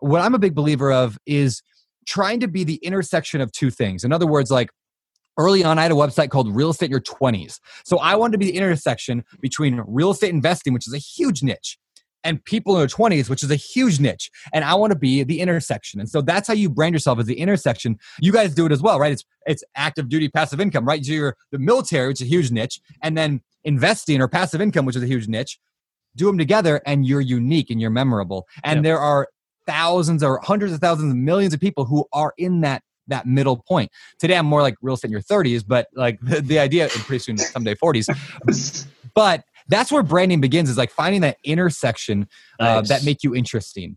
what I'm a big believer of is trying to be the intersection of two things. In other words, like early on, I had a website called Real Estate in Your 20s. So I wanted to be the intersection between real estate investing, which is a huge niche, and people in their 20s, which is a huge niche. And I want to be the intersection. And so that's how you brand yourself as the intersection. You guys do it as well, right? It's it's active duty passive income, right? So you're the military, which is a huge niche, and then investing or passive income, which is a huge niche. Do them together and you're unique and you're memorable. And yep. there are thousands or hundreds of thousands, of millions of people who are in that that middle point. Today I'm more like real estate in your 30s, but like the, the idea pretty soon someday 40s. but that's where branding begins is like finding that intersection uh, nice. that make you interesting.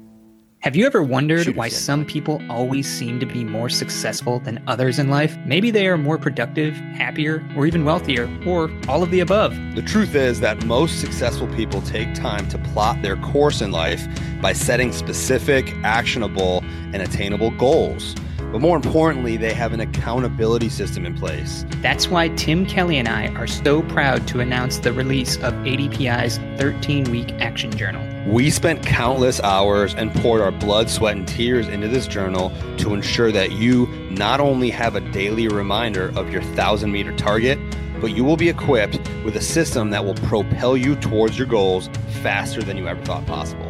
Have you ever wondered why some people always seem to be more successful than others in life? Maybe they are more productive, happier, or even wealthier, or all of the above. The truth is that most successful people take time to plot their course in life by setting specific, actionable, and attainable goals. But more importantly, they have an accountability system in place. That's why Tim Kelly and I are so proud to announce the release of ADPI's 13 week action journal. We spent countless hours and poured our blood, sweat, and tears into this journal to ensure that you not only have a daily reminder of your 1,000 meter target, but you will be equipped with a system that will propel you towards your goals faster than you ever thought possible.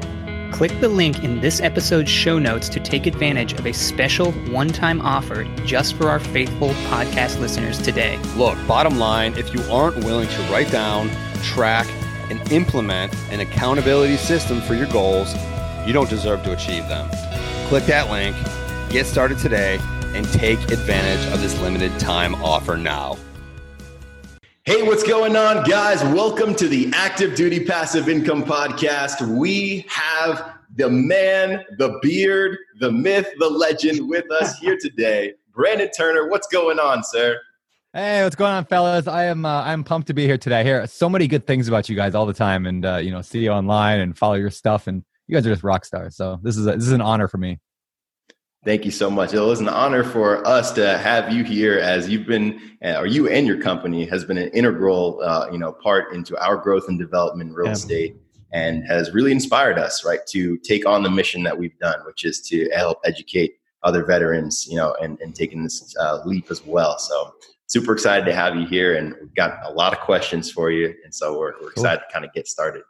Click the link in this episode's show notes to take advantage of a special one time offer just for our faithful podcast listeners today. Look, bottom line, if you aren't willing to write down, track, and implement an accountability system for your goals, you don't deserve to achieve them. Click that link, get started today, and take advantage of this limited time offer now. Hey, what's going on, guys? Welcome to the Active Duty Passive Income Podcast. We have the man, the beard, the myth, the legend with us here today. Brandon Turner, what's going on, sir? Hey, what's going on, fellas? I am uh, I'm pumped to be here today. I hear so many good things about you guys all the time, and uh, you know, see you online and follow your stuff, and you guys are just rock stars. So this is a, this is an honor for me. Thank you so much. It was an honor for us to have you here, as you've been, uh, or you and your company has been an integral, uh, you know, part into our growth and development in real yeah. estate, and has really inspired us, right, to take on the mission that we've done, which is to help educate other veterans, you know, and, and taking this uh, leap as well. So super excited to have you here, and we've got a lot of questions for you, and so we're, we're excited to kind of get started.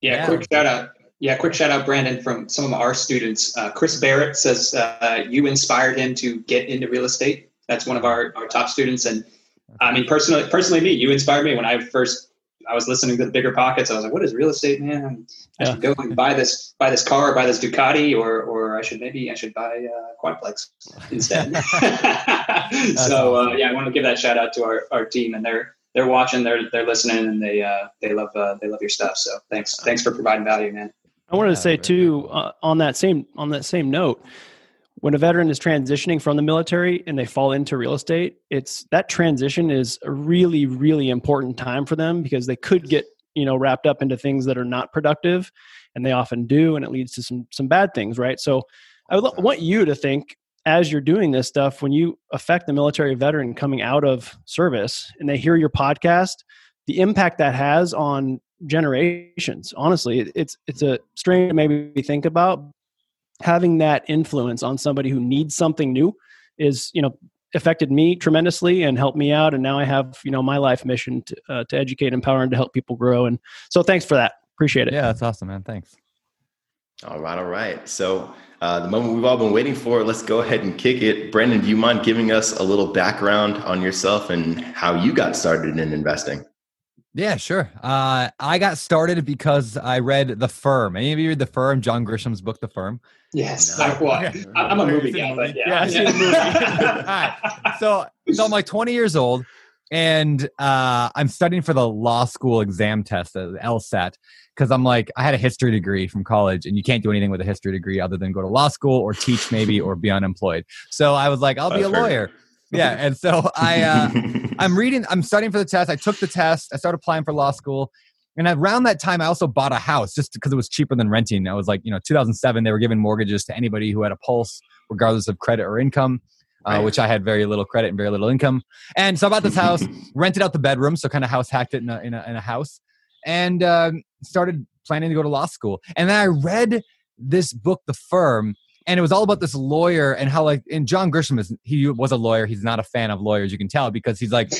Yeah, yeah, quick shout out yeah, quick shout out, Brandon, from some of our students. Uh, Chris Barrett says uh, you inspired him to get into real estate. That's one of our, our top students. And I mean, personally, personally, me, you inspired me when I first I was listening to the bigger pockets. I was like, what is real estate, man? I should go and buy this, buy this car, buy this Ducati, or, or I should maybe I should buy uh, Quadplex instead. so uh, yeah, I want to give that shout out to our, our team and they're, they're watching, they're, they're listening and they, uh, they love, uh, they love your stuff. So thanks, thanks for providing value, man. I wanted to say too uh, on that same on that same note, when a veteran is transitioning from the military and they fall into real estate, it's that transition is a really really important time for them because they could get you know wrapped up into things that are not productive, and they often do, and it leads to some some bad things, right? So, I would, want you to think as you're doing this stuff when you affect the military veteran coming out of service and they hear your podcast the impact that has on generations honestly it's it's a strange to maybe think about having that influence on somebody who needs something new is you know affected me tremendously and helped me out. And now i have you know my life mission to, uh, to educate empower and to help people grow. And so thanks for that. Appreciate it. Yeah that's awesome man. Thanks. All right all right. So uh, the moment we've all been waiting for let's go ahead and kick it. Brandon do you mind giving us a little background on yourself and how you got started in investing Yeah, sure. Uh, I got started because I read The Firm. Any of you read The Firm? John Grisham's book, The Firm. Yes, no. I, well, I, am a movie guy, but yeah, yeah I movie. All right. So, so I'm like 20 years old, and uh, I'm studying for the law school exam test, the LSAT, because I'm like, I had a history degree from college, and you can't do anything with a history degree other than go to law school or teach maybe or be unemployed. So I was like, I'll be a lawyer. Yeah, and so I, uh, I'm reading, I'm studying for the test. I took the test. I started applying for law school. And around that time, I also bought a house just because it was cheaper than renting. I was like, you know, 2007, they were giving mortgages to anybody who had a pulse, regardless of credit or income, uh, which I had very little credit and very little income. And so I bought this house, rented out the bedroom, so kind of house hacked it in a, in a, in a house, and uh, started planning to go to law school. And then I read this book, The Firm, and it was all about this lawyer and how like and John Grisham is he was a lawyer. He's not a fan of lawyers, you can tell because he's like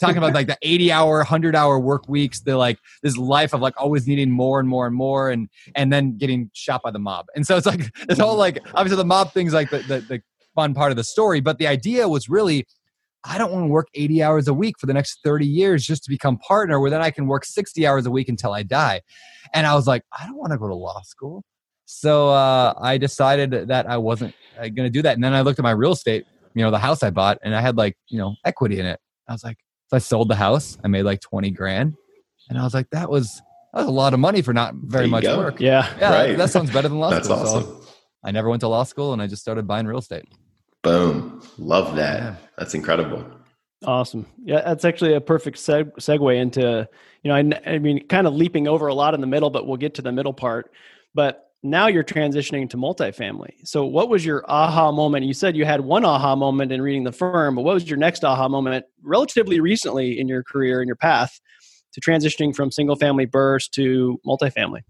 talking about like the 80 hour, 100 hour work weeks, the like this life of like always needing more and more and more and and then getting shot by the mob. And so it's like it's all like obviously the mob thing's like the, the, the fun part of the story, but the idea was really I don't want to work 80 hours a week for the next 30 years just to become partner where then I can work 60 hours a week until I die. And I was like, I don't want to go to law school. So uh, I decided that I wasn't uh, going to do that. And then I looked at my real estate, you know, the house I bought, and I had like, you know, equity in it. I was like, so I sold the house. I made like 20 grand. And I was like, that was, that was a lot of money for not very much go. work. Yeah. Yeah. Right. That sounds better than law That's school. That's awesome. So I never went to law school and I just started buying real estate. Boom. Love that. Yeah. That's incredible. Awesome. Yeah, that's actually a perfect seg- segue into, you know, I, I mean, kind of leaping over a lot in the middle, but we'll get to the middle part. But now you're transitioning to multifamily. So, what was your aha moment? You said you had one aha moment in reading the firm, but what was your next aha moment relatively recently in your career, in your path to transitioning from single family BRRRRs to multifamily?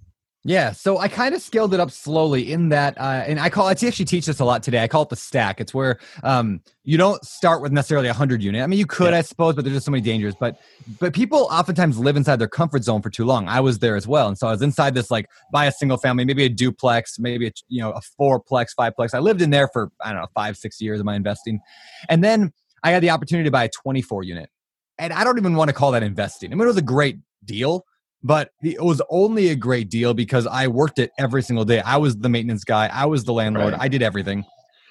Yeah, so I kind of scaled it up slowly in that, uh, and I call I actually teach this a lot today. I call it the stack. It's where um, you don't start with necessarily a hundred unit. I mean, you could, yeah. I suppose, but there's just so many dangers. But but people oftentimes live inside their comfort zone for too long. I was there as well, and so I was inside this like buy a single family, maybe a duplex, maybe a you know a fourplex, fiveplex. I lived in there for I don't know five six years of my investing, and then I had the opportunity to buy a 24 unit, and I don't even want to call that investing. I mean, it was a great deal but it was only a great deal because I worked it every single day. I was the maintenance guy. I was the landlord. Right. I did everything.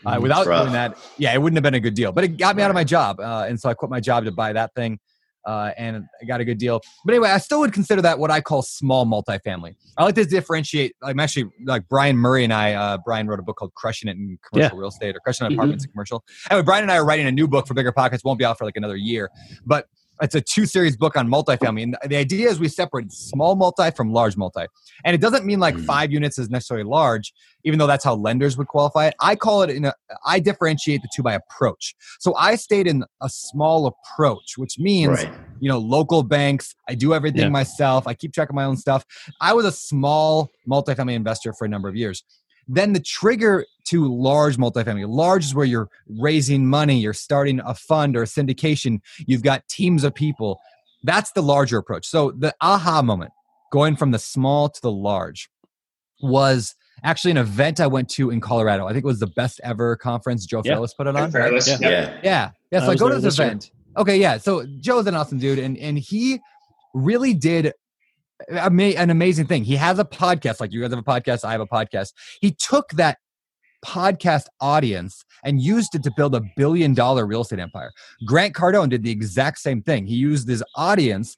Uh, mm, without doing that, yeah, it wouldn't have been a good deal. But it got me out of my job, uh, and so I quit my job to buy that thing, uh, and I got a good deal. But anyway, I still would consider that what I call small multifamily. I like to differentiate. I'm actually like Brian Murray and I. Uh, Brian wrote a book called "Crushing It in Commercial yeah. Real Estate" or "Crushing mm-hmm. Apartments in Commercial." Anyway, Brian and I are writing a new book for Bigger Pockets. Won't be out for like another year, but it's a two series book on multifamily. And the idea is we separate small multi from large multi. And it doesn't mean like mm. five units is necessarily large, even though that's how lenders would qualify it. I call it in a, I differentiate the two by approach. So I stayed in a small approach, which means, right. you know, local banks. I do everything yeah. myself. I keep track of my own stuff. I was a small multifamily investor for a number of years. Then the trigger to large multifamily, large is where you're raising money, you're starting a fund or a syndication, you've got teams of people. That's the larger approach. So the aha moment, going from the small to the large, was actually an event I went to in Colorado. I think it was the best ever conference. Joe yeah. put it on. Right? Yeah. yeah. Yeah. Yeah. So I, I go to this event. Year. Okay. Yeah. So Joe's an awesome dude. And, and he really did an amazing thing. He has a podcast, like you guys have a podcast, I have a podcast. He took that podcast audience and used it to build a billion dollar real estate empire. Grant Cardone did the exact same thing. He used his audience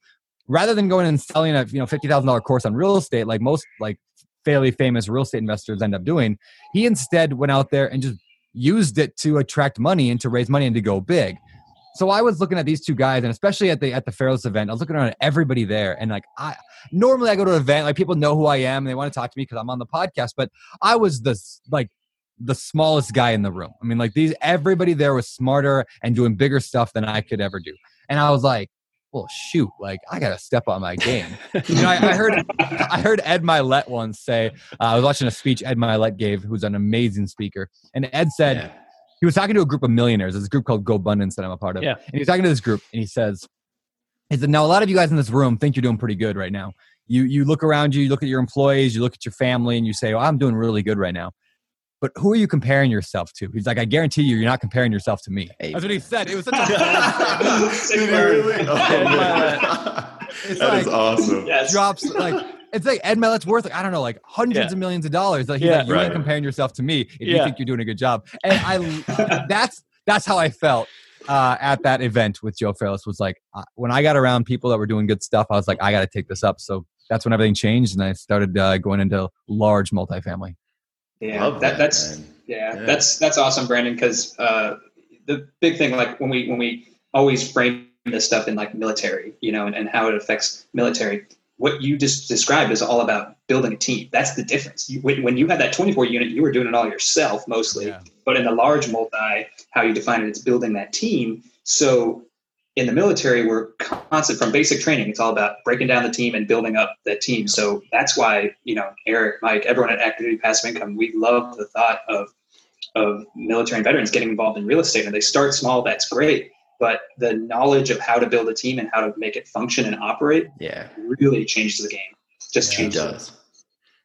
rather than going and selling a you know fifty thousand dollar course on real estate, like most like fairly famous real estate investors end up doing. He instead went out there and just used it to attract money and to raise money and to go big so I was looking at these two guys, and especially at the at the Fairless event, I was looking around at everybody there, and like I normally I go to an event, like people know who I am, and they want to talk to me because I'm on the podcast, but I was the like the smallest guy in the room. I mean, like these everybody there was smarter and doing bigger stuff than I could ever do, and I was like, well, shoot, like I gotta step on my game. you know, I, I, heard I heard Ed Mylett once say uh, I was watching a speech Ed Mylett gave, who's an amazing speaker, and Ed said. Yeah he was talking to a group of millionaires. There's a group called GoBundance that I'm a part of. Yeah. And he's talking to this group and he says, he said, now a lot of you guys in this room think you're doing pretty good right now. You you look around you, you look at your employees, you look at your family, and you say, oh, I'm doing really good right now. But who are you comparing yourself to? He's like, I guarantee you, you're not comparing yourself to me. Hey. That's what he said. It was such a. Uh, it's That like is awesome. Yes. drops like it's like Ed Mylett worth like I don't know like hundreds Yeah. of millions of dollars. Like he's Yeah. like you Right. ain't comparing yourself to me if you think you're doing a good job. And I that's that's how I felt uh, at that event with Joe Fairless was like uh, when I got around people that were doing good stuff, I was like I got to take this up. So that's when everything changed, and I started uh, going into large multifamily. Yeah, Love that, that's yeah, Yeah. that's that's awesome, Brandon. Because uh, the big thing, like when we when we always frame this stuff in like military, you know, and, and how it affects military. What you just described is all about building a team. That's the difference. You, when, when you had that 24 unit, you were doing it all yourself mostly. Yeah. But in the large multi, how you define it, it is building that team. So in the military, we're constant from basic training. It's all about breaking down the team and building up the team. So that's why you know Eric, Mike, everyone at Active Duty Passive Income, we love the thought of of military and veterans getting involved in real estate. And they start small. That's great. But the knowledge of how to build a team and how to make it function and operate Yeah, really changes the game. Just Yeah, changes it. does.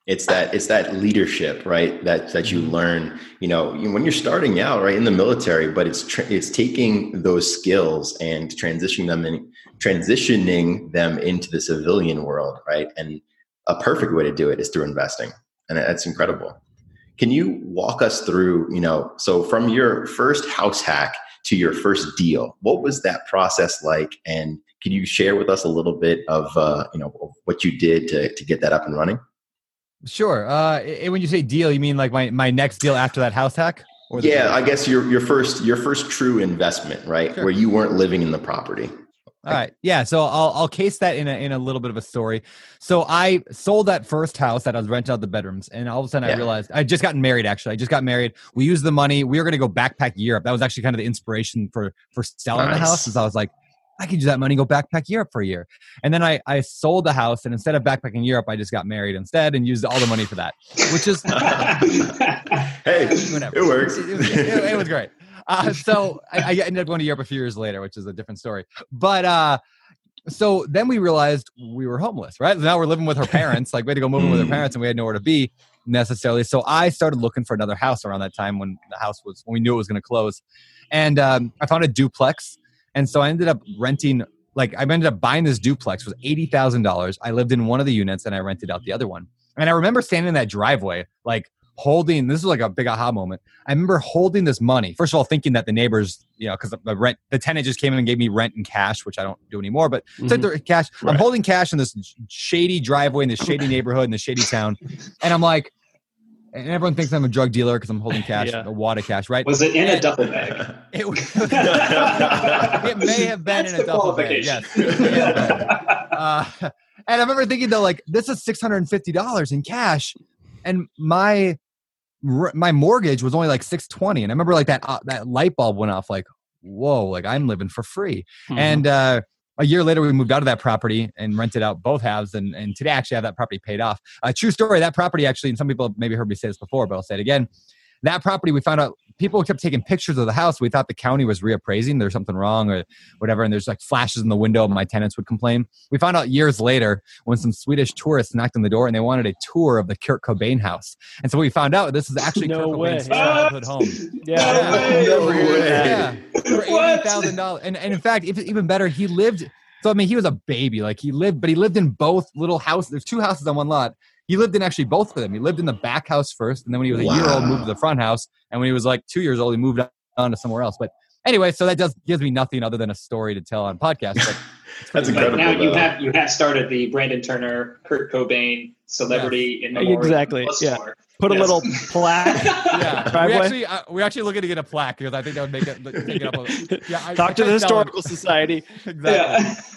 It's that it's that leadership, right? That that you mm-hmm. learn. You know, when you're starting out, right, in the military, but it's tra- it's taking those skills and transitioning them in, transitioning them into the civilian world, right? And a perfect way to do it is through investing, and that's incredible. Can you walk us through, you know, so from your first house hack to your first deal, what was that process like? And can you share with us a little bit of, uh, you know, what you did to, to get that up and running? Sure. Uh, i- when you say deal, you mean like my my next deal after that house hack? Yeah, I guess your your first your first true investment, right? Sure. Where you weren't living in the property. All right. Yeah. So I'll I'll case that in a in a little bit of a story. So I sold that first house that I was renting out the bedrooms, and all of a sudden I realized I just gotten married. Actually, I just got married. We used the money. We were going to go backpack Europe. That was actually kind of the inspiration for for selling the Nice. house. Is I was like, I could use that money and go backpack Europe for a year. And then I I sold the house, and instead of backpacking Europe, I just got married instead and used all the money for that, which is Hey, whatever. it works. It, it was, it- it was great. Uh, so I, I ended up going to Europe a few years later, which is a different story. But uh, so then we realized we were homeless, right? Now we're living with our parents. Like we had to go move in with our parents, and we had nowhere to be necessarily. So I started looking for another house around that time when the house was when we knew it was going to close, and um, I found a duplex. And so I ended up renting. Like I ended up buying this duplex it was eighty thousand dollars. I lived in one of the units and I rented out the other one. And I remember standing in that driveway, like holding. This is like a big aha moment. I remember holding this money. First of all, thinking that the neighbors, you know, because the rent, the tenant just came in and gave me rent in cash, which I don't do anymore. But sent Mhm. the cash. I'm holding cash in this shady driveway in this shady neighborhood in this shady town, and I'm like, and everyone thinks I'm a drug dealer because I'm holding cash, Yeah. a wad of cash, right? Was it in a duffel bag? It, was- it may have been That's in a the duffel bag. qualification. Yes. It may have been. Uh, and I remember thinking though, like this is six hundred and fifty dollars in cash, and my r- my mortgage was only like six twenty. And I remember like that uh, that light bulb went off. Like, whoa! Like I'm living for free. Mhm. And uh, a year later, we moved out of that property and rented out both halves. And, and today, I actually have that property paid off. A true story. That property actually, and some people maybe heard me say this before, but I'll say it again. That property, we found out people kept taking pictures of the house. We thought the county was reappraising. There's something wrong or whatever. And there's like flashes in the window. My tenants would complain. We found out years later when some Swedish tourists knocked on the door and they wanted a tour of the Kurt Cobain house. And so we found out this is actually No Kurt way. Cobain's childhood home. yeah. Yeah. No way. Yeah, for What? eighty thousand dollars. And and in fact, if, even better, he lived. So I mean, he was a baby. Like he lived, but he lived in both little houses. There's two houses on one lot. He lived in actually both of them. He lived in the back house first, and then when he was a year old, moved to the front house. And when he was like two years old, he moved on to somewhere else. But anyway, so that does gives me nothing other than a story to tell on podcast. But That's But incredible. now you have you have started the Brandon Turner, Kurt Cobain celebrity in memoriam Exactly, yeah. store. Put a little plaque. yeah, we actually uh, we're actually looking to get a plaque because I think that would make it take it up. A, yeah, I, Talk I to the tried telling- historical society. Exactly.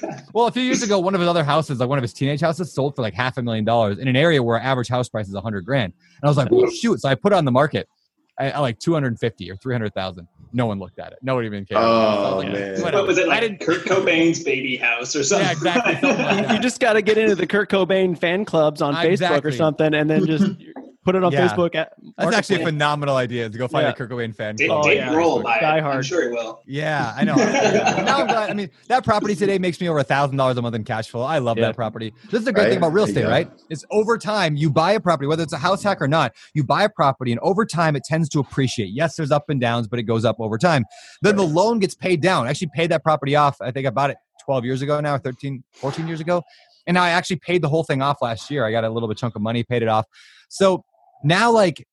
Yeah. Well, a few years ago, one of his other houses, like one of his teenage houses, sold for like half a million dollars in an area where average house price is a hundred grand. And I was like, well, shoot! So I put it on the market at, at like two hundred fifty or three hundred thousand. No one looked at it. No one even cared. Oh, was like, man. What was it I like? didn't. Kurt Cobain's baby house or something? Yeah, exactly, something like that. You just got to get into the Kurt Cobain fan clubs on Uh, Facebook or something, and then just put it on Yeah. Facebook. At That's actually a phenomenal idea to go find Yeah. a Kurt Cobain fan. Dave, club. Oh, Dave yeah. Grohl will buy it. Die I'm hard. sure he will. Yeah, I know. now I'm glad. I mean, that property today makes me over a thousand dollars a month in cash flow. I love Yeah. that property. This is the great Right? thing about real estate, go. right? Is over time you buy a property, whether it's a house hack or not, you buy a property, and over time it tends to appreciate. Yes, there's up and downs, but it goes up over time. Then the loan gets paid down. I actually paid that property off. I think I bought it 12 years ago now, 13, 14 years ago. And now I actually paid the whole thing off last year. I got a little bit chunk of money, paid it off. So now like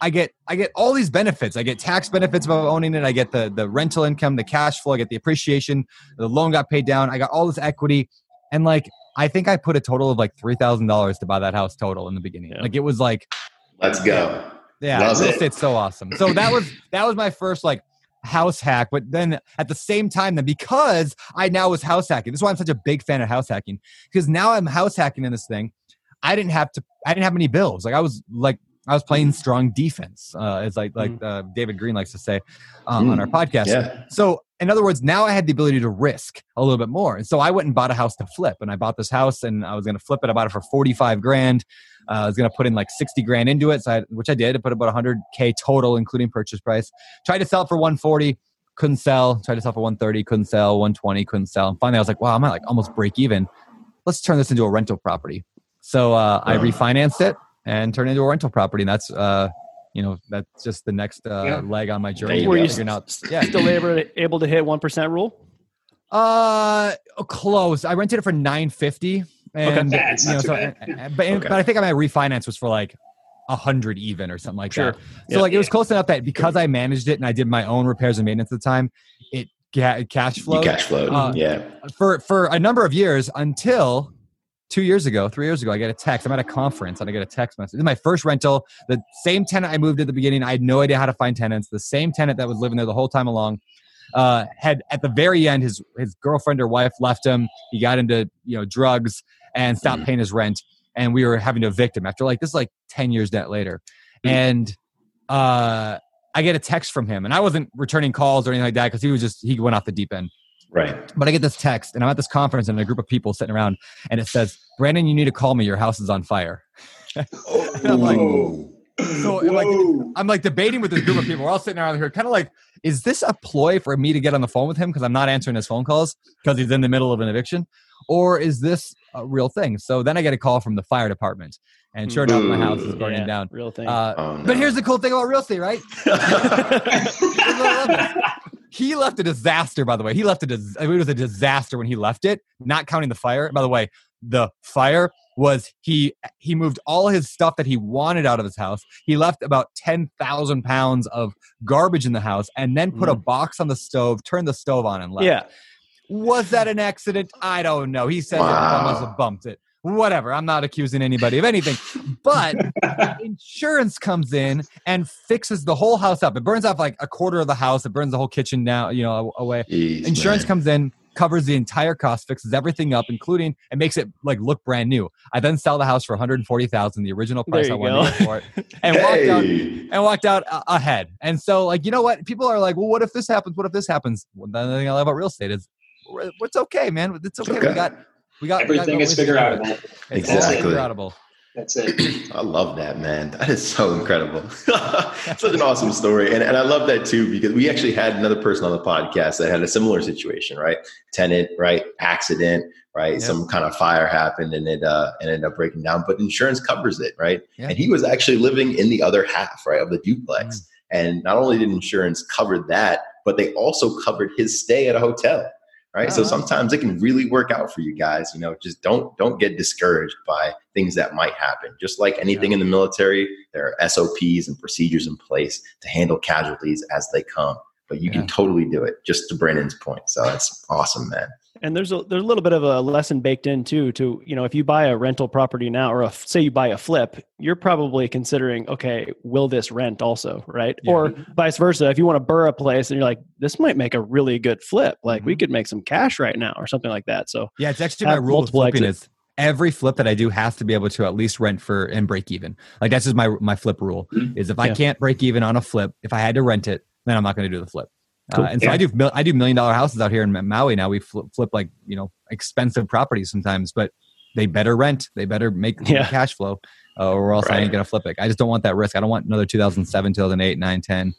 I get I get all these benefits. I get tax benefits of owning it. I get the the rental income, the cash flow. I get the appreciation. The loan got paid down. I got all this equity, and like I think I put a total of like three thousand dollars to buy that house total in the beginning. Yeah. Like it was like, let's go. Yeah, Love real estate's so awesome. So that was that was my first like house hack. But then at the same time, then because I now was house hacking, this is why I'm such a big fan of house hacking because now I'm house hacking in this thing. I didn't have to. I didn't have any bills. Like I was like I was playing strong defense, uh, as like like mm. uh, David Greene likes to say um, mm. on our mm. podcast. Yeah. So, in other words, now I had the ability to risk a little bit more, and so I went and bought a house to flip. And I bought this house, and I was going to flip it. I bought it for forty five grand. Uh, I was going to put in like sixty grand into it, so I, which I did. I put about hundred k total, including purchase price. Tried to sell it for one forty, couldn't sell. Tried to sell for one thirty, couldn't sell. One twenty, couldn't sell. And finally, I was like, wow, I'm at like almost break even. Let's turn this into a rental property. So uh, I refinanced it and turn it into a rental property. And that's, uh, you know, that's just the next uh, yeah. leg on my journey. Were you st- out, yeah. still able to, able to hit 1% rule? Uh, close. I rented it for 950 and, okay. you know, so, but, okay. but I think my refinance was for like a hundred even or something like sure. that. So like it was close enough that because I managed it and I did my own repairs and maintenance at the time, it ca- cash flow. Cash flow. Uh, yeah. For for a number of years until two years ago, three years ago, I get a text. I'm at a conference and I get a text message. This is my first rental. The same tenant I moved at the beginning. I had no idea how to find tenants. The same tenant that was living there the whole time along uh, had at the very end his his girlfriend or wife left him. He got into you know drugs and stopped mm. paying his rent. And we were having to evict him after like this is like ten years debt later. Mm. And uh, I get a text from him, and I wasn't returning calls or anything like that because he was just he went off the deep end. Right. But I get this text, and I'm at this conference, and a group of people sitting around, and it says, "Brandon, you need to call me. Your house is on fire." I'm like, so I'm like, I'm like debating with this group of people. We're all sitting around here, kind of like, is this a ploy for me to get on the phone with him because I'm not answering his phone calls because he's in the middle of an eviction, or is this a real thing? So then I get a call from the fire department, and sure enough, my house is burning yeah, down. Real thing. Uh, oh, no. But here's the cool thing about real estate, right? he left a disaster, by the way. He left a dis- it was a disaster when he left it, not counting the fire. By the way, the fire was he he moved all his stuff that he wanted out of his house. He left about ten thousand pounds of garbage in the house, and then put mm. a box on the stove, turned the stove on, and left. Yeah. Was that an accident? I don't know. He said wow. must have bumped it whatever. I'm not accusing anybody of anything. But insurance comes in and fixes the whole house up. It burns off like a quarter of the house. It burns the whole kitchen down, you know, away. Jeez, insurance man. comes in, covers the entire cost, fixes everything up, including and makes it like look brand new. I then sell the house for 140,000, the original price I wanted for it, and hey. walked out and walked out uh, ahead. And so, like, you know what? People are like, well, what if this happens? What if this happens? Well, the thing I love about real estate is it's okay, man. It's okay. okay. We got we got everything is figured out. Exactly. incredible. That's it. I love that, man. That is so incredible. Such an awesome story. And, and I love that too, because we actually had another person on the podcast that had a similar situation, right? Tenant, right? Accident, right? Yep. Some kind of fire happened and it uh, ended up breaking down, but insurance covers it, right? Yep. And he was actually living in the other half, right, of the duplex. Mm. And not only did insurance cover that, but they also covered his stay at a hotel right uh-huh. so sometimes it can really work out for you guys you know just don't don't get discouraged by things that might happen just like anything yeah. in the military there are sops and procedures in place to handle casualties as they come but you yeah. can totally do it just to brandon's point so that's awesome man and there's a there's a little bit of a lesson baked in too to you know if you buy a rental property now or a, say you buy a flip you're probably considering okay will this rent also right yeah. or vice versa if you want to burr a place and you're like this might make a really good flip like mm-hmm. we could make some cash right now or something like that so yeah it's actually my rule of flipping is every flip that I do has to be able to at least rent for and break even. Like that's just my my flip rule. Mm-hmm. Is if I can't break even on a flip, if I had to rent it, then I'm not going to do the flip. Cool. Uh, and so I do I do million dollar houses out here in Maui now. We flip, flip like you know expensive properties sometimes, but they better rent. They better make yeah. cash flow, uh, or else right. I ain't gonna flip it. I just don't want that risk. I don't want another 2007, 2008, 9, 10.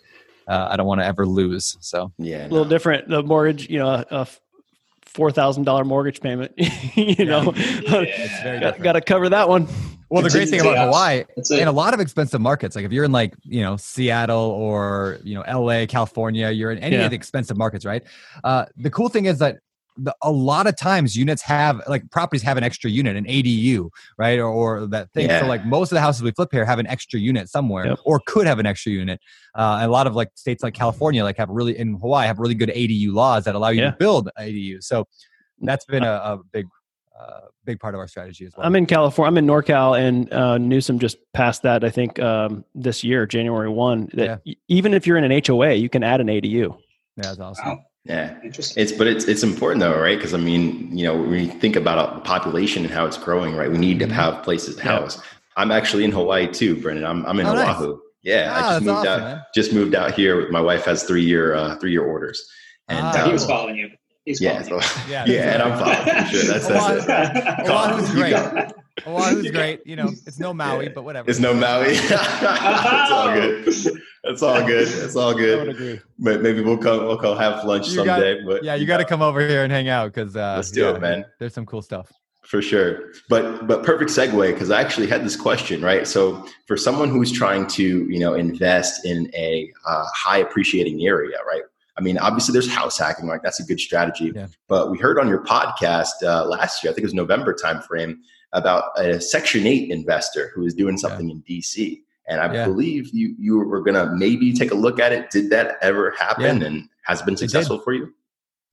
Uh, I don't want to ever lose. So yeah, a little different. The mortgage, you know, a four thousand dollar mortgage payment. you know, yeah, got to cover that one. Well, the great thing about Hawaii, in a lot of expensive markets, like if you're in like you know Seattle or you know L.A., California, you're in any yeah. of the expensive markets, right? Uh, the cool thing is that the, a lot of times units have like properties have an extra unit, an ADU, right, or, or that thing. Yeah. So like most of the houses we flip here have an extra unit somewhere, yep. or could have an extra unit. Uh, a lot of like states like California, like have really in Hawaii have really good ADU laws that allow you yeah. to build ADU. So that's been a, a big uh, big part of our strategy as well. I'm in California. I'm in NorCal, and uh, Newsom just passed that. I think um, this year, January one. That yeah. even if you're in an HOA, you can add an ADU. Yeah, that's awesome. Wow. Yeah, interesting. it's but it's it's important though, right? Because I mean, you know, when you think about the population and how it's growing, right? We need to mm-hmm. have places to house. I'm actually in Hawaii too, Brendan. I'm I'm in oh, Oahu. Nice. Yeah, oh, I just moved awesome, out. Man. Just moved out here. My wife has three year uh, three year orders, and ah, he was following you. He's yeah, so, yeah, yeah, and I'm fine. Sure, that's, that's it. Oahu's great. Oahu's great. You know, it's no Maui, but whatever. It's no Maui. it's all good. It's all good. It's all good. I would agree. Maybe we'll come. We'll go have lunch you someday. Got, but yeah, you got to come over here and hang out because uh, let's do yeah, it, man. There's some cool stuff for sure. But but perfect segue because I actually had this question right. So for someone who's trying to you know invest in a uh, high appreciating area, right? I mean, obviously there's house hacking, like that's a good strategy. Yeah. But we heard on your podcast uh, last year, I think it was November timeframe, about a Section 8 investor who was doing something yeah. in DC. And I yeah. believe you you were gonna maybe take a look at it. Did that ever happen and has it been successful for you?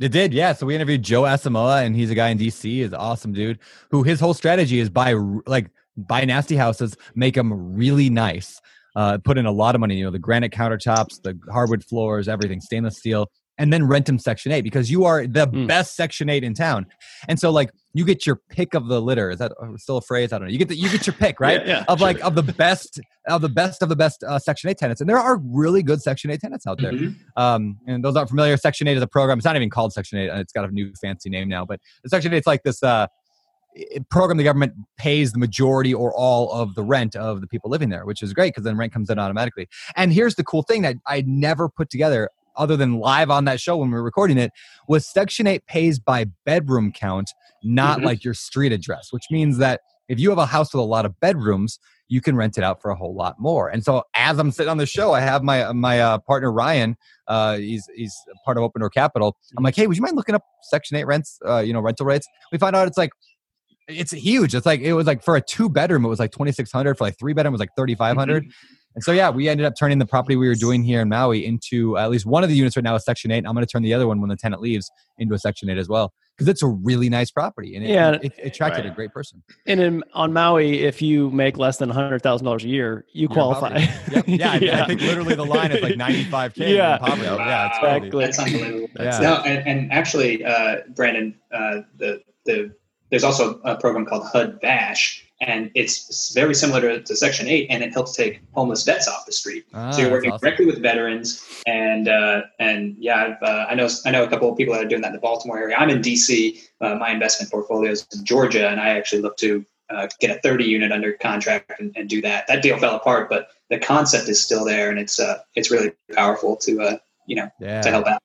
It did, yeah. So we interviewed Joe Asamoah, and he's a guy in DC. He's awesome dude. Who his whole strategy is buy like buy nasty houses, make them really nice, uh, put in a lot of money. You know, the granite countertops, the hardwood floors, everything, stainless steel, and then rent them Section 8 because you are the mm. best Section 8 in town. And so, like, you get your pick of the litter. Is that still a phrase? I don't know. You get the, you get your pick, right? yeah, yeah, of sure. like of the best of the best of the best uh, Section 8 tenants, and there are really good Section 8 tenants out there. Mm-hmm. Um, and those aren't familiar, Section 8 is a program. It's not even called Section 8. It's got a new fancy name now, but Section 8 is like this. Uh, program the government pays the majority or all of the rent of the people living there which is great because then rent comes in automatically. And here's the cool thing that i never put together other than live on that show when we were recording it was section 8 pays by bedroom count not mm-hmm. like your street address which means that if you have a house with a lot of bedrooms you can rent it out for a whole lot more. And so as i'm sitting on the show i have my my uh, partner ryan uh, he's he's part of open door capital. I'm like hey would you mind looking up section 8 rents uh, you know rental rates? We find out it's like it's huge. It's like it was like for a two bedroom, it was like twenty six hundred. For like three bedroom, it was like thirty five hundred. Mm-hmm. And so yeah, we ended up turning the property we were doing here in Maui into at least one of the units right now is Section Eight. I'm going to turn the other one when the tenant leaves into a Section Eight as well because it's a really nice property and it, yeah, it, it attracted right. a great person. And in, on Maui, if you make less than hundred thousand dollars a year, you qualify. Yep. Yeah, yeah, I think literally the line is like ninety five k. Yeah. Wow. yeah, it's exactly. That's unbelievable. yeah. No, and, and actually, uh, Brandon, uh, the the there's also a program called HUD VASH, and it's very similar to, to, Section 8, and it helps take homeless vets off the street. Ah, so you're working awesome. directly with veterans, and uh, and yeah, uh, i know I know a couple of people that are doing that in the Baltimore area. I'm in DC. Uh, my investment portfolio is in Georgia, and I actually look to uh, get a 30 unit under contract and, and, do that. That deal fell apart, but the concept is still there, and it's uh, it's really powerful to uh, you know yeah. to help out.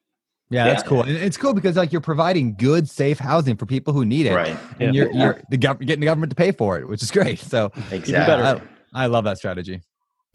Yeah, that's cool. And it's cool because like you're providing good, safe housing for people who need it, right? And yeah. you're you're the gov- getting the government to pay for it, which is great. So exactly, I, I love that strategy.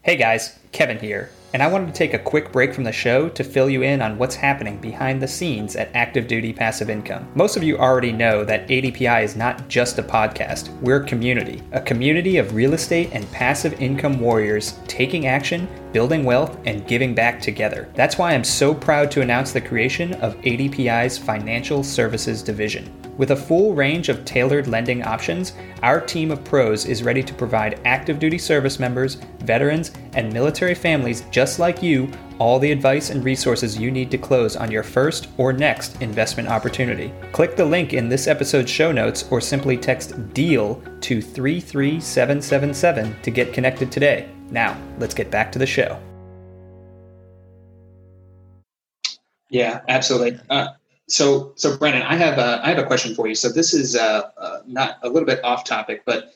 Hey guys, Kevin here, and I wanted to take a quick break from the show to fill you in on what's happening behind the scenes at Active Duty Passive Income. Most of you already know that ADPI is not just a podcast, we're a community. A community of real estate and passive income warriors taking action, building wealth, and giving back together. That's why I'm so proud to announce the creation of ADPI's Financial Services Division. With a full range of tailored lending options, our team of pros is ready to provide active duty service members, veterans, and military families just like you all the advice and resources you need to close on your first or next investment opportunity. Click the link in this episode's show notes or simply text DEAL to 33777 to get connected today. Now, let's get back to the show. Yeah, absolutely. Uh, so, so Brandon, I have a, I have a question for you. So this is uh, uh, not a little bit off topic, but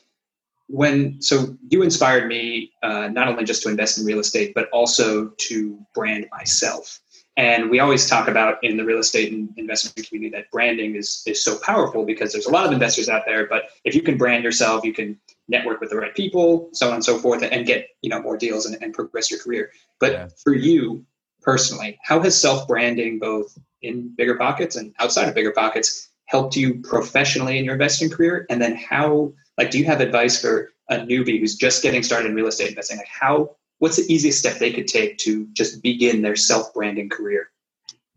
when so you inspired me uh, not only just to invest in real estate, but also to brand myself. And we always talk about in the real estate and investment community that branding is is so powerful because there's a lot of investors out there. But if you can brand yourself, you can network with the right people, so on and so forth, and get you know more deals and, and progress your career. But yeah. for you personally, how has self branding both in bigger pockets and outside of bigger pockets helped you professionally in your investing career? And then how, like, do you have advice for a newbie who's just getting started in real estate investing? Like, how, what's the easiest step they could take to just begin their self branding career?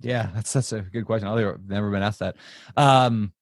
Yeah, that's that's a good question. I've never been asked that. Um,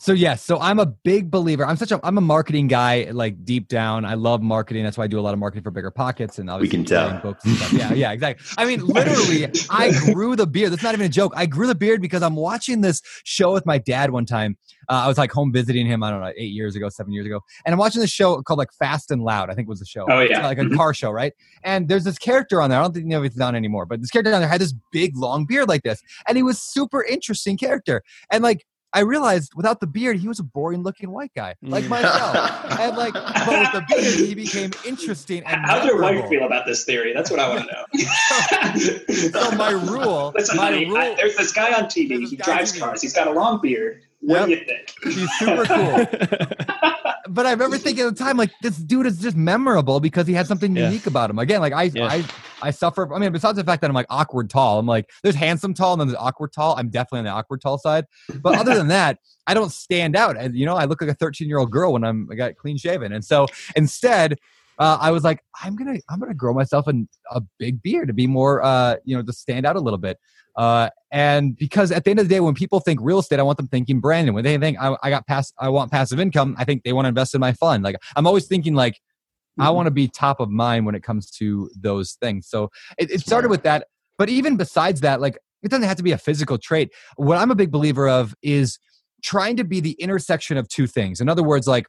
so yes, so I'm a big believer. I'm such a I'm a marketing guy, like deep down. I love marketing. That's why I do a lot of marketing for bigger pockets and we can tell. Books and stuff. Yeah, yeah, exactly. I mean, literally, I grew the beard. That's not even a joke. I grew the beard because I'm watching this show with my dad one time. Uh, I was like home visiting him. I don't know, eight years ago, seven years ago, and I'm watching this show called like Fast and Loud. I think was the show. Oh yeah, like a car show, right? And there's this character on there. I don't think you know if it's on anymore, but this character on there had this big long beard like this, and he was super interesting character. And like I realized without the beard, he was a boring looking white guy, like mm. myself. and like, but with the beard, he became interesting. And How's your wife feel about this theory? That's what I want to know. so my rule, Listen, my honey, rule I, there's this guy on TV. He drives cars. He's got a long beard. What yep. do you think? He's super cool. But I remember thinking at the time, like, this dude is just memorable because he had something yeah. unique about him. Again, like I, yeah. I, I suffer. I mean, besides the fact that I'm like awkward tall, I'm like, there's handsome tall and then there's awkward tall. I'm definitely on the awkward tall side. But other than that, I don't stand out. And you know, I look like a 13 year old girl when I'm I got clean shaven. And so instead, uh, I was like, I'm gonna, I'm gonna grow myself a, a big beard to be more, uh, you know, to stand out a little bit. Uh, and because at the end of the day, when people think real estate, I want them thinking Brandon. When they think I, I got pass, I want passive income. I think they want to invest in my fund. Like I'm always thinking like mm-hmm. I want to be top of mind when it comes to those things. So it, it started with that. But even besides that, like it doesn't have to be a physical trait. What I'm a big believer of is trying to be the intersection of two things. In other words, like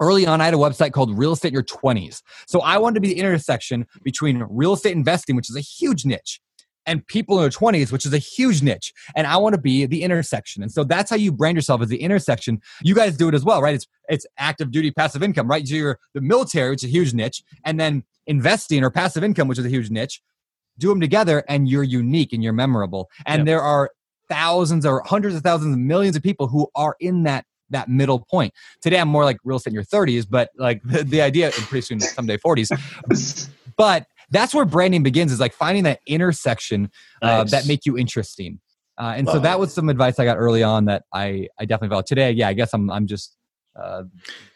early on, I had a website called Real Estate in Your 20s. So I wanted to be the intersection between real estate investing, which is a huge niche, and people in their 20s, which is a huge niche. And I want to be the intersection. And so that's how you brand yourself as the intersection. You guys do it as well, right? It's it's active duty passive income, right? So you're the military, which is a huge niche, and then investing or passive income, which is a huge niche. Do them together and you're unique and you're memorable. And yep. there are thousands or hundreds of thousands of millions of people who are in that that middle point. Today I'm more like real estate in your 30s, but like the, the idea and pretty soon someday 40s. But that's where branding begins is like finding that intersection uh, that make you interesting. Uh, and Love so that was some advice i got early on that i i definitely felt today yeah i guess i'm i'm just uh,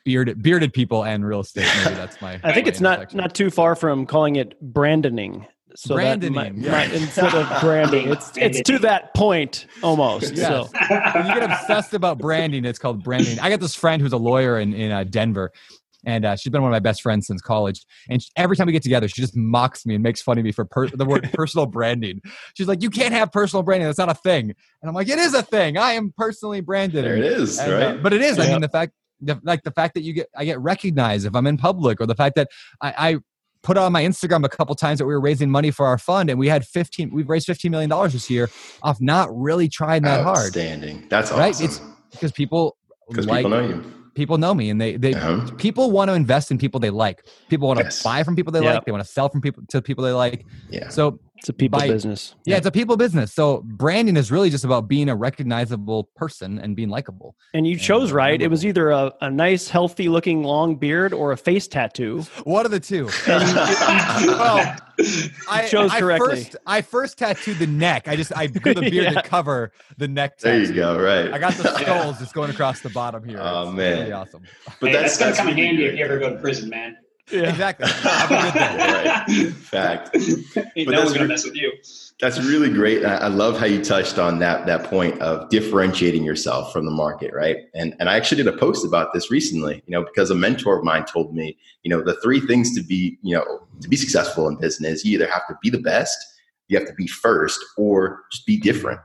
bearded bearded people and real estate. Maybe that's my i think it's not not too far from calling it brandoning so branding might, yeah. might, instead of branding it's it's to that point almost yes. so when you get obsessed about branding it's called branding i got this friend who's a lawyer in, in uh, denver and uh, she's been one of my best friends since college. And she, every time we get together, she just mocks me and makes fun of me for per- the word personal branding. She's like, "You can't have personal branding; that's not a thing." And I'm like, "It is a thing. I am personally branded." There it is, and, uh, right? Uh, but it is. I mean, the fact, the, like the fact that you get, I get recognized if I'm in public, or the fact that I, I put on my Instagram a couple times that we were raising money for our fund, and we had 15. We've raised 15 million dollars this year off not really trying that hard. Outstanding. That's awesome. Right? It's because people because like, people know you people know me and they they uh-huh. people want to invest in people they like people want to yes. buy from people they yep. like they want to sell from people to people they like yeah so it's a people by, business yeah, yeah, it's a people business so branding is really just about being a recognizable person and being likable and you chose right it was either a, a nice healthy looking long beard or a face tattoo one of the two well I chose correctly. I first, I first tattooed the neck. I just I grew the beard yeah. to cover the neck. Tattoo. There you go. Right. I got the skulls just going across the bottom here. Oh it's man, really awesome. But hey, that's, that's, gonna come in handy if you ever go to prison, man. Yeah. Exactly. right. Fact. Ain't but no one's gonna mess with you. That's really great. I love how you touched on that that point of differentiating yourself from the market, right? And and I actually did a post about this recently, you know, because a mentor of mine told me, you know, the three things to be, you know, to be successful in business, you either have to be the best, you have to be first, or just be different,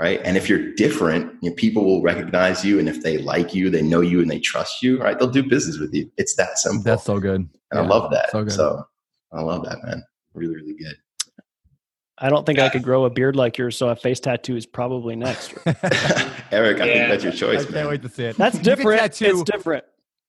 right? And if you're different, you know, people will recognize you, and if they like you, they know you, and they trust you, right? They'll do business with you. It's that simple. That's so good. And yeah, I love that. So, so I love that, man. Really, really good. I don't think I could grow a beard like yours, so a face tattoo is probably next. Eric, I yeah. think that's your choice. I can't man. wait to see it. That's different. Tattoo, it's different.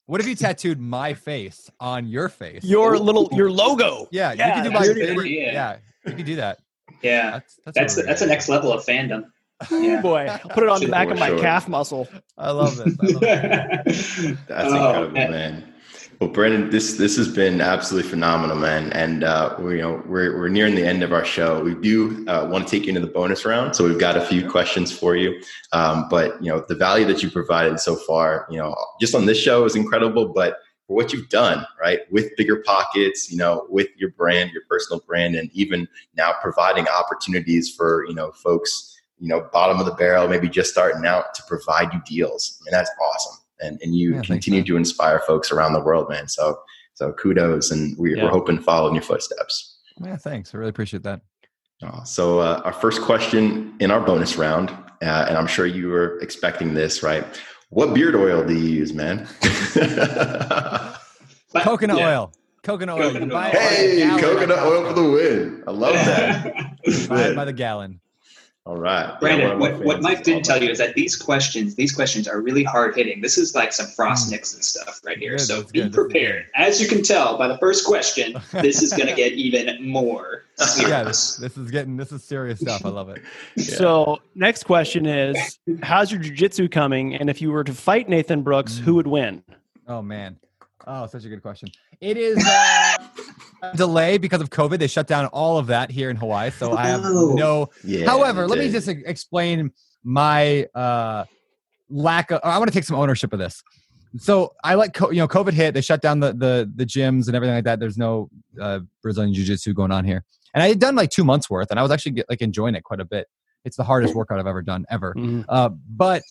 What if you tattooed my face on your face? Your little your logo. Yeah, yeah you can do my favorite. Yeah. yeah, you can do that. Yeah, that's that's, that's, that's the next level of fandom. Yeah. Boy, I'll put it on the back of my sure. calf muscle. I love it. I love That's oh, incredible, man. Well, Brandon, this this has been absolutely phenomenal, man. And uh, we, you know we're we're nearing the end of our show. We do uh, want to take you into the bonus round, so we've got a few questions for you. Um, but you know the value that you provided so far, you know, just on this show is incredible. But for what you've done, right, with bigger pockets, you know, with your brand, your personal brand, and even now providing opportunities for you know folks, you know, bottom of the barrel, maybe just starting out to provide you deals. I mean, that's awesome and, and you Yeah, continue thanks, to inspire folks around the world, man. So so kudos, and we, Yeah. we're hoping to follow in your footsteps. Yeah, thanks. I really appreciate that. Uh, so uh, our first question in our bonus round, uh, and I'm sure you were expecting this, right? What beard oil do you use, man? Coconut yeah. oil. Coconut oil. Coconut oil. it by the hey, coconut oil for the win! I love that. Buy it by the gallon. All right, Brandon, of my what, what Mike didn't tell you is that these questions, these questions are really hard hitting. This is like some Frost Nixon stuff right here. Good, so be good, prepared. As you can tell by the first question, this is going to get even more Yeah, this, serious. this is getting this is serious stuff. I love it. So, next question is How's your jujitsu coming? And if you were to fight Nathan Brooks, Mm. who would win? Oh man. Oh, such a good question. It is uh, a delay because of COVID. They shut down all of that here in Hawaii, so I have Oh. no. Yeah, However, let me just explain my uh, lack of. I want to take some ownership of this. So I like you know COVID hit. They shut down the the the gyms and everything like that. There's no uh, Brazilian jiu jitsu going on here, and I had done like two months worth, and I was actually get, like enjoying it quite a bit. It's the hardest workout I've ever done ever. Mhm. Uh, but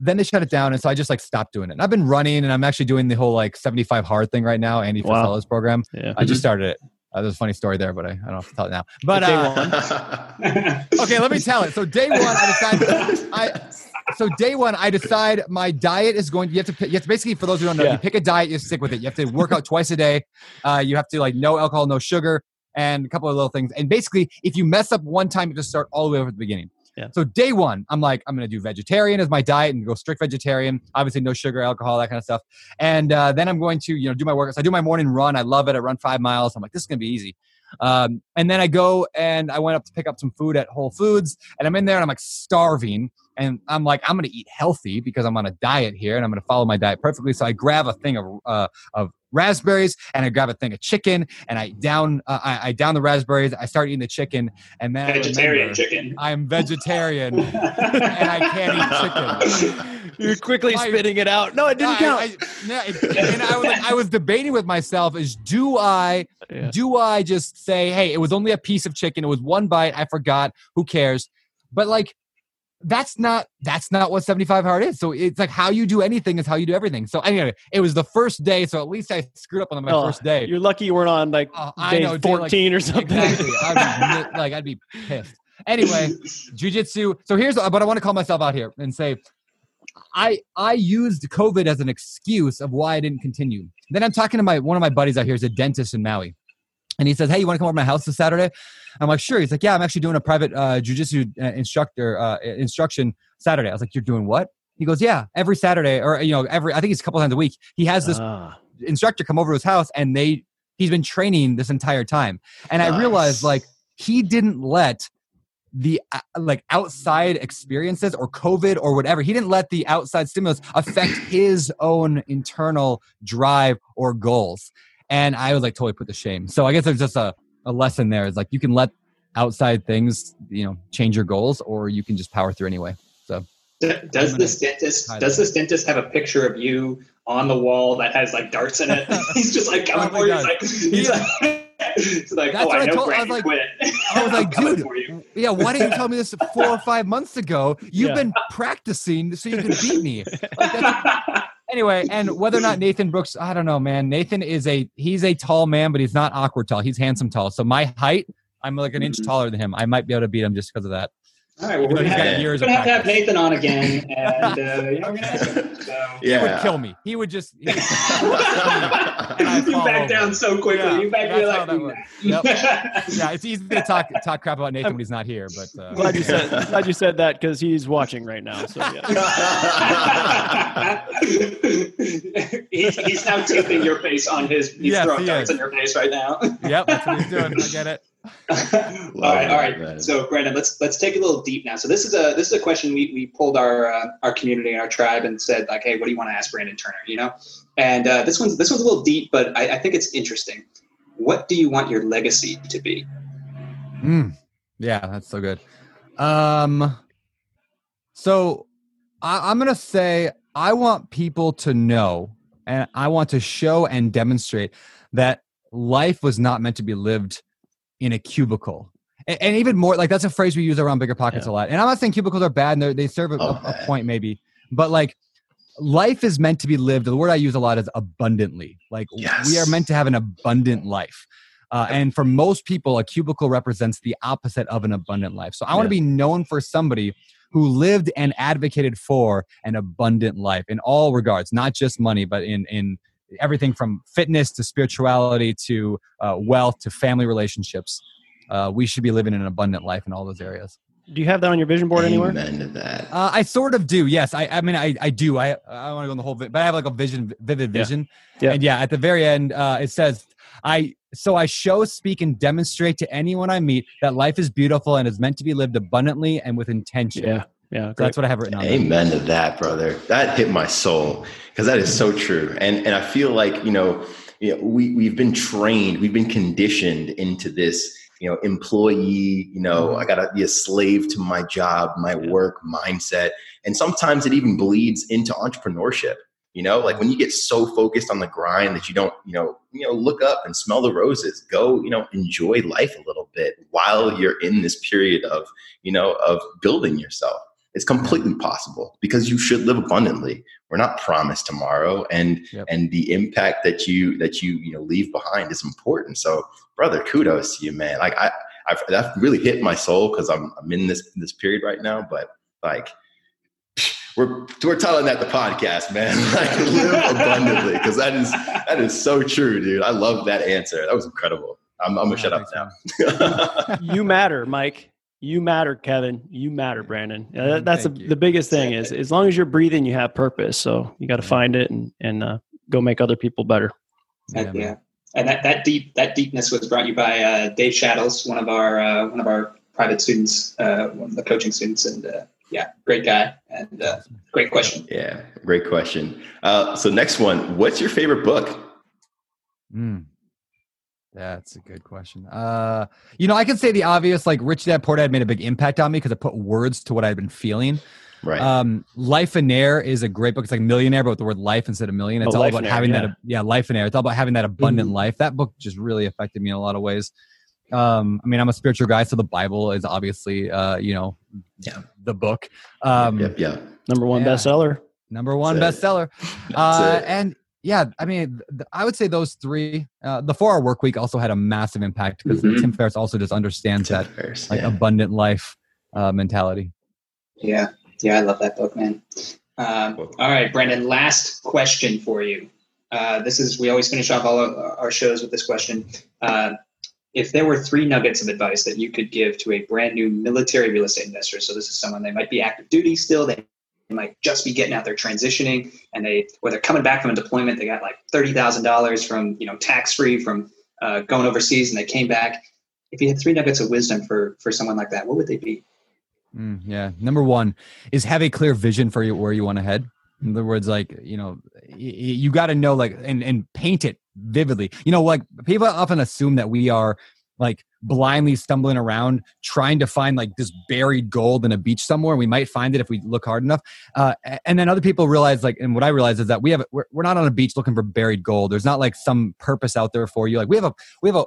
then they shut it down, and so I just like stopped doing it. And I've been running, and I'm actually doing the whole like 75 hard thing right now. Andy Wow. Frisella's program. Yeah. I just started it. Uh, there's a funny story there, but I, I don't have to tell it now. But Day uh, okay, let me tell it. So day one, I decided. I so day one, I decide my diet is going. You have to. You have to basically, for those who don't know, Yeah. you pick a diet, you stick with it. You have to work out twice a day. Uh, you have to like no alcohol, no sugar, and a couple of little things. And basically, if you mess up one time, you just start all the way over at the beginning. Yeah. So day one, I'm like, I'm gonna do vegetarian as my diet and go strict vegetarian. Obviously, no sugar, alcohol, that kind of stuff. And uh, then I'm going to, you know, do my workouts. I do my morning run. I love it. I run five miles. I'm like, this is gonna be easy. Um, and then I go and I went up to pick up some food at Whole Foods, and I'm in there and I'm like starving, and I'm like, I'm gonna eat healthy because I'm on a diet here, and I'm gonna follow my diet perfectly. So I grab a thing of uh, of raspberries, and I grab a thing of chicken, and I down uh, I, I down the raspberries. I start eating the chicken, and then I Vegetarian remember chicken. I'm vegetarian, and I can't eat chicken. You're quickly My- spitting it out. No, it didn't I- count. I- yeah, it- and I was, like, I was debating with myself: is do I Yeah. do I just say, hey, it was only a piece of chicken, it was one bite, I forgot, who cares? But like, that's not that's not what 75 hard is. So it's like how you do anything is how you do everything. So anyway, it was the first day, so at least I screwed up on my Oh, first day. You're lucky you weren't on like oh, I day know, day, like- 14 or something. Exactly. I'd be, like I'd be pissed. Anyway, jujitsu. So here's but I want to call myself out here and say I I used COVID as an excuse of why I didn't continue. Then I'm talking to my one of my buddies out here is a dentist in Maui. And he says, "Hey, you want to come over to my house this Saturday?" I'm like, "Sure." He's like, "Yeah, I'm actually doing a private uh, jujitsu uh, instructor uh, instruction Saturday." I was like, "You're doing what?" He goes, "Yeah, every Saturday, or you know, every I think it's a couple times a week. He has this Ah, instructor come over to his house and they he's been training this entire time and i realized like he didn't let the uh, like outside experiences or covid or whatever he didn't let the outside stimulus affect his own internal drive or goals and i was like totally put to shame so i guess there's just a, a lesson there is like you can let outside things you know change your goals or you can just power through anyway D- Does I'm this dentist does it. this dentist have a picture of you on the wall that has like darts in it? He's just like coming oh for Probably you. He's like, he's like, he's like That's oh, what I I know told- I was Brandon like- quit. I was like, dude, for you. Yeah, why didn't you tell me this four or five months ago? You've Yeah. been practicing so you could beat me. Like, that's- anyway, and whether or not Nathan Brooks, I don't know, man. Nathan is a he's a tall man, but he's not awkward tall. He's handsome tall. So my height, I'm like an inch Mhm. taller than him. I might be able to beat him just because of that. All right, well, we're gonna, have, years we're gonna have to have. Nathan on again, and uh, you know, we're him. So. He would kill me. He would just. he- yeah. you back over. down so quickly. Yeah, you back that's you're like, that. Yep. yeah, it's easy to talk talk crap about Nathan when he's not here, but uh, glad you said glad you said that because he's watching right now. So yeah. he's, he's now tipping your face on his. He's Yes, throwing he darts is. in your face right now. yep, that's what he's doing. I get it. All right, all right. man. So, Brandon, let's let's take a little deep now. So, this is a this is a question we we pulled our uh, our community and our tribe and said like, hey, what do you want to ask Brandon Turner? You know, And uh, this one's this one's a little deep, but I, I think it's interesting. What do you want your legacy to be? Mm, yeah, that's so good. Um, so I, I'm gonna say I want people to know, and I want to show and demonstrate that life was not meant to be lived in a cubicle. And, and even more, like that's a phrase we use around bigger pockets Yeah. a lot. And I'm not saying cubicles are bad; and they're- serve a, Oh, a- a point maybe, but like life is meant to be lived. The word I use a lot is abundantly. Like we are meant to have an abundant life. Uh, and for most people, a cubicle represents the opposite of an abundant life. So I want to be known for somebody who lived and advocated for an abundant life in all regards, not just money, but in in everything from fitness to spirituality to uh, wealth to family relationships. Uh, we should be living an abundant life in all those areas. Do you have that on your vision board anywhere? Amen to that. Uh, I sort of do. Yes, I. I mean, I. I do. I. I want to go on the whole. vi- But I have like a vision, vivid Yeah. vision. Yeah. And yeah, at the very end, uh, it says, "I." So I show, speak, and demonstrate to anyone I meet that life is beautiful and is meant to be lived abundantly and with intention. Yeah, yeah. Great. that's what I have written on. there. Amen to that, brother. That hit my soul because that is so true. And and I feel like you know, you know, we we've been trained, we've been conditioned into this, you know, employee. You know, mm-hmm. I gotta be a slave to my job, my work mindset, and sometimes it even bleeds into entrepreneurship. You know, like when you get so focused on the grind that you don't, you know, you know, look up and smell the roses. Go, you know, enjoy life a little bit while you're in this period of, you know, of building yourself. It's completely possible because you should live abundantly. We're not promised tomorrow, and Yep. and the impact that you that you you know leave behind is important. So, brother, kudos to you, man. Like I, I've, that really hit my soul because I'm I'm in this this period right now. But like, we're we're telling that the podcast, man. like live abundantly because that is that is so true, dude. I love that answer. That was incredible. I'm, I'm gonna shut up now. you matter, Mike. You matter, Kevin. You matter, Brandon. Yeah, that- that's the, the biggest thing is as long as you're breathing, you have purpose. So you got to find it and and uh, go make other people better. Yeah, yeah, and that, that deep that deepness was brought you by uh, Dave Shadows, one of our uh, one of our private students, uh, one of the coaching students, and uh, yeah, great guy and uh, great question. yeah, great question. Uh, so next one, what's your favorite book? Mm. That's a good question. Uh, you know, I can say the obvious, like Rich Dad Poor Dad made a big impact on me because it put words to what I'd been feeling. Right. Um, Lifeonaire is a great book. It's like millionaire, but with the word life instead of million. It's Oh, all about Air, having yeah. that. Yeah, Lifeonaire. It's all about having that abundant Mhm. life. That book just really affected me in a lot of ways. Um, I mean, I'm a spiritual guy, so the Bible is obviously, uh, you know, Yeah. the book. Um, yep, yep. Number one Yeah. bestseller. number one That's bestseller. Uh, and yeah, I mean, th- I would say those three. Uh, the Four Hour Work Week also had a massive impact because Mhm. Tim Ferriss also just understands that First, like yeah. abundant life uh, mentality. Yeah, yeah, I love that book, man. Um, all right, Brendan. Last question for you. Uh, this is we always finish off all of our shows with this question. Uh, if there were three nuggets of advice that you could give to a brand new military real estate investor, so this is someone they might be active duty still, they might just be getting out there transitioning, and they or they're coming back from a deployment, they got like thirty thousand dollars from you know tax free from uh, going overseas, and they came back. If you had three nuggets of wisdom for for someone like that, what would they be? Mm, yeah. Number one is have a clear vision for you, where you want to head. In other words, like you know, you got to know like and and paint it vividly. You know, like people often assume that we are like blindly stumbling around trying to find like this buried gold in a beach somewhere. We might find it if we look hard enough. Uh, and then other people realize like, and what I realize is that we have we're, we're not on a beach looking for buried gold. There's not like some purpose out there for you. Like we have a we have a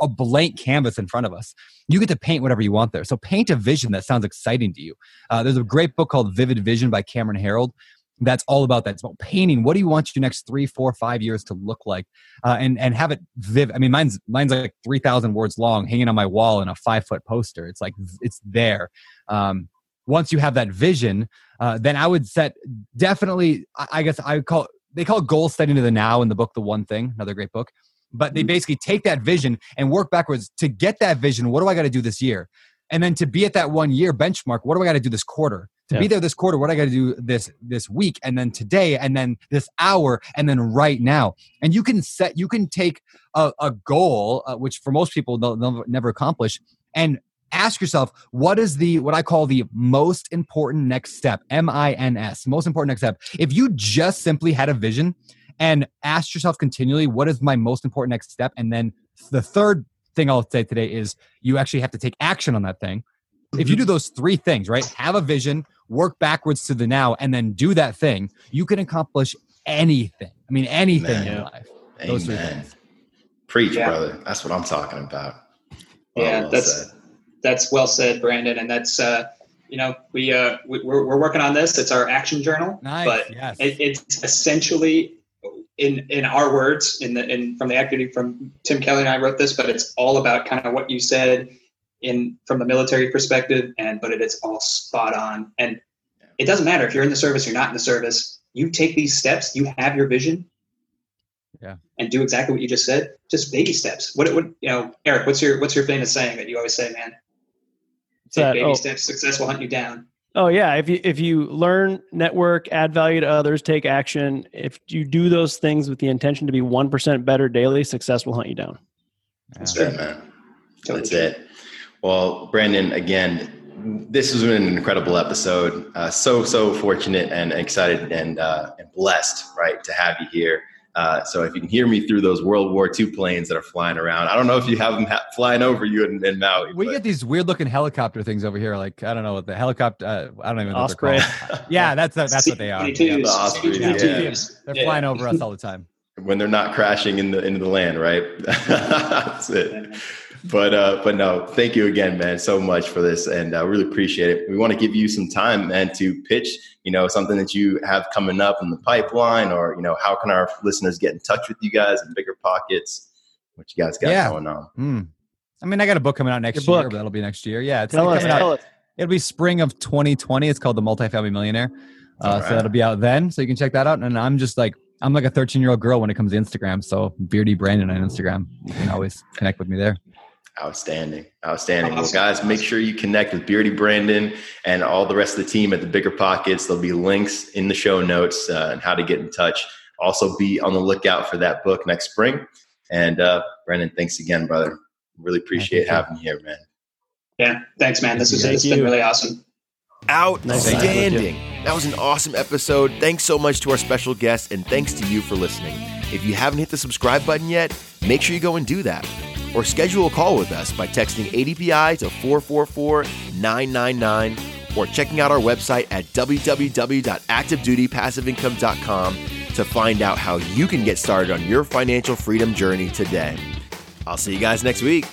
a, blank canvas in front of us you get to paint whatever you want there. So paint a vision that sounds exciting to you. Uh, there's a great book called Vivid Vision by Cameron Herold. That's all about that. It's about painting. What do you want your next three, four, five years to look like, uh, and and have it vivid. I mean, mine's mine's like three thousand words long, hanging on my wall in a five foot poster. It's like it's there. Um, once you have that vision, uh, then I would set definitely. I, I guess I would call they call goal setting to the now in the book. The one thing, another great book. But they basically take that vision and work backwards to get that vision. What do I got to do this year? And then to be at that one year benchmark, what do I got to do this quarter? To be there this quarter, what I got to do this this week, and then today, and then this hour, and then right now. And you can set, you can take a, a goal, uh, which for most people they'll, they'll never accomplish, and ask yourself what is the what I call the most important next step, M I N S, most important next step. If you just simply had a vision and ask yourself continually, what is my most important next step? And then the third thing I'll say today is you actually have to take action on that thing. If you do those three things, right? Have a vision, work backwards to the now, and then do that thing, you can accomplish anything. I mean, anything Man. in life. Those three things. Preach, Yeah. brother. That's what I'm talking about. Well, Yeah, well that's said. that's well said, Brandon. And that's uh, you know we uh we, we're we're working on this. It's our action journal, Nice. but yes. it, it's essentially in in our words in the in from the activity from Tim Kelly and I wrote this, but it's all about kind of what you said in from the military perspective, and but it is all spot on. And it doesn't matter if you're in the service, you're not in the service. You take these steps, you have your vision, Yeah. and do exactly what you just said. Just baby steps. What what you know, Eric? What's your what's your famous saying that you always say, man? Take that? baby Oh. steps. Success will hunt you down. Oh yeah, if you if you learn, network, add value to others, take action. If you do those things with the intention to be one percent better daily, success will hunt you down. That's Yeah, true. man. That's it. Well, Brandon, again, this has been an incredible episode. Uh, so, so fortunate and excited and, uh, and blessed, right, to have you here. Uh, so, if you can hear me through those World War II planes that are flying around, I don't know if you have them ha- flying over you in, in Maui. we but- get these weird looking helicopter things over here. Like, I don't know what the helicopter, uh, I don't even know Osprey. Yeah, that's, that's what they are. Yeah. The Ospreys, V-22s. They're Yeah. flying over us all the time. when they're not crashing in the into the land, right? That's it. But uh, but no, thank you again, man, so much for this, and I really appreciate it. We want to give you some time, man, to pitch, you know, something that you have coming up in the pipeline, or you know, how can our listeners get in touch with you guys in bigger pockets? What you guys got Yeah. going on? Hmm. I mean, I got a book coming out next Your year, book. that'll be next year. Yeah, it's Tell coming us, out. tell us. It'll be spring of 2020. It's called The Multifamily Millionaire. Uh, All So right. that'll be out then. So you can check that out. And I'm just like, I'm like a 13 year old girl when it comes to Instagram. So Beardy Brandon on Instagram. You can always connect with me there. Outstanding. Outstanding. Well, Awesome. guys, make sure you connect with Beardy Brandon and all the rest of the team at the Bigger Pockets. There'll be links in the show notes uh, and how to get in touch. Also, be on the lookout for that book next spring. And uh, Brandon, thanks again, brother. Really appreciate thank having you here, man. Yeah. Thanks, man. This is Thank this has been really awesome. Outstanding. That was an awesome episode. Thanks so much to our special guest, and thanks to you for listening. If you haven't hit the subscribe button yet, make sure you go and do that. Or schedule a call with us by texting ADPI to 444 999 or checking out our website at www.activedutypassiveincome.com to find out how you can get started on your financial freedom journey today. I'll see you guys next week.